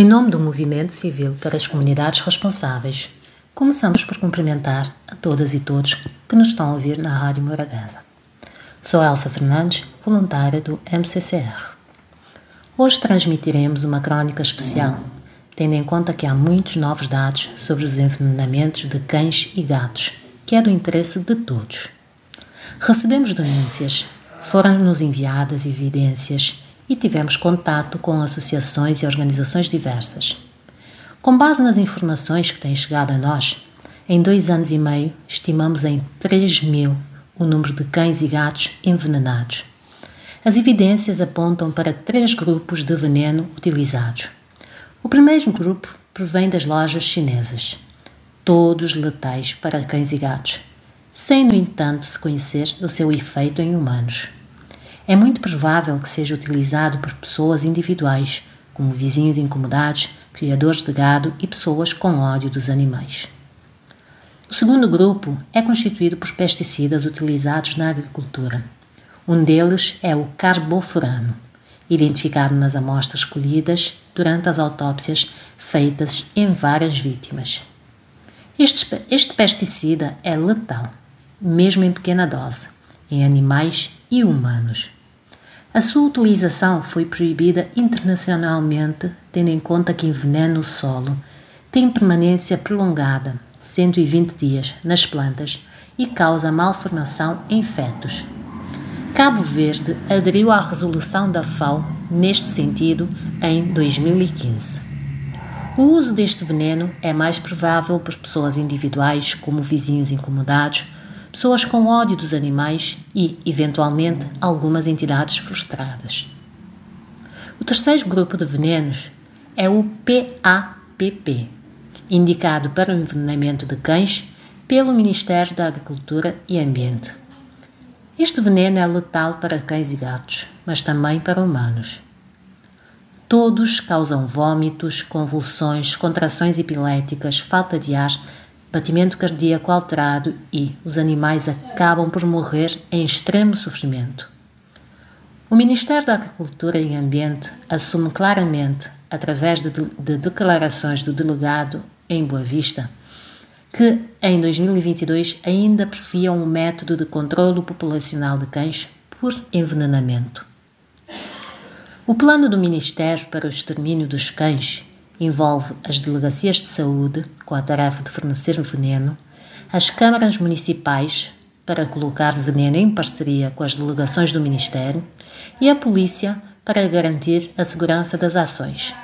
Em nome do Movimento Civil para as Comunidades Responsáveis, começamos por cumprimentar a todas e todos que nos estão a ouvir na Rádio Morabeza. Sou Elsa Fernandes, voluntária do MCCR. Hoje transmitiremos uma crónica especial, tendo em conta que há muitos novos dados sobre os envenenamentos de cães e gatos, que é do interesse de todos. Recebemos denúncias, foram-nos enviadas evidências e tivemos contato com associações e organizações diversas. Com base nas informações que têm chegado a nós, em dois anos e meio estimamos em 3 mil o número de cães e gatos envenenados. As evidências apontam para três grupos de veneno utilizados. O primeiro grupo provém das lojas chinesas, todos letais para cães e gatos, sem, no entanto, se conhecer o seu efeito em humanos. É muito provável que seja utilizado por pessoas individuais, como vizinhos incomodados, criadores de gado e pessoas com ódio dos animais. O segundo grupo é constituído por pesticidas utilizados na agricultura. Um deles é o carbofurano, identificado nas amostras colhidas durante as autópsias feitas em várias vítimas. Este, este pesticida é letal, mesmo em pequena dose, em animais e humanos. A sua utilização foi proibida internacionalmente, tendo em conta que envenena o solo, tem permanência prolongada, 120 dias, nas plantas e causa malformação em fetos. Cabo Verde aderiu à resolução da FAO neste sentido em 2015. O uso deste veneno é mais provável por pessoas individuais, como vizinhos incomodados, pessoas com ódio dos animais e, eventualmente, algumas entidades frustradas. O terceiro grupo de venenos é o PAPP, indicado para o envenenamento de cães pelo Ministério da Agricultura e Ambiente. Este veneno é letal para cães e gatos, mas também para humanos. Todos causam vômitos, convulsões, contrações epiléticas, falta de ar batimento cardíaco alterado e os animais acabam por morrer em extremo sofrimento. O Ministério da Agricultura e Ambiente assume claramente, através de, de declarações do delegado em Boa Vista, que em 2022 ainda previa um método de controlo populacional de cães por envenenamento. O plano do Ministério para o extermínio dos cães envolve as delegacias de saúde, com a tarefa de fornecer veneno, as câmaras municipais, para colocar veneno em parceria com as delegações do Ministério, e a polícia, para garantir a segurança das ações.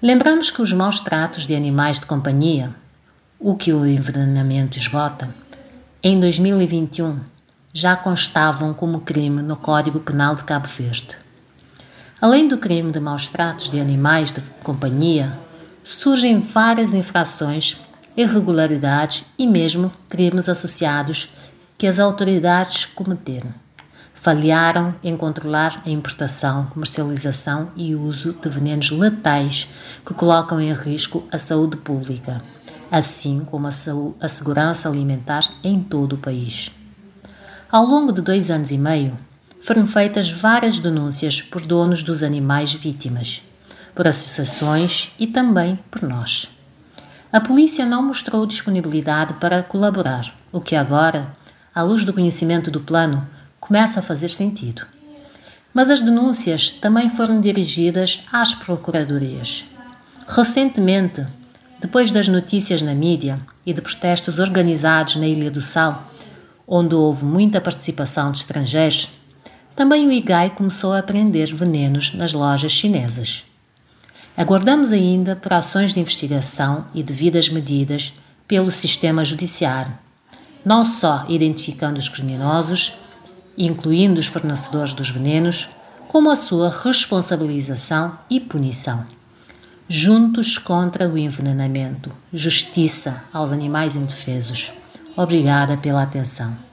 Lembramos que os maus tratos de animais de companhia, o que o envenenamento esgota, em 2021 já constavam como crime no Código Penal de Cabo Verde. Além do crime de maus tratos de animais de companhia, surgem várias infrações, irregularidades e mesmo crimes associados que as autoridades cometeram. Falharam em controlar a importação, comercialização e uso de venenos letais que colocam em risco a saúde pública, assim como a, a segurança alimentar em todo o país. Ao longo de dois anos e meio, foram feitas várias denúncias por donos dos animais vítimas, por associações e também por nós. A polícia não mostrou disponibilidade para colaborar, o que agora, à luz do conhecimento do plano, começa a fazer sentido. Mas as denúncias também foram dirigidas às procuradorias. Recentemente, depois das notícias na mídia e de protestos organizados na Ilha do Sal, onde houve muita participação de estrangeiros, também o IGAI começou a prender venenos nas lojas chinesas. Aguardamos ainda por ações de investigação e devidas medidas pelo sistema judiciário, não só identificando os criminosos, incluindo os fornecedores dos venenos, como a sua responsabilização e punição. Juntos contra o envenenamento. Justiça aos animais indefesos. Obrigada pela atenção.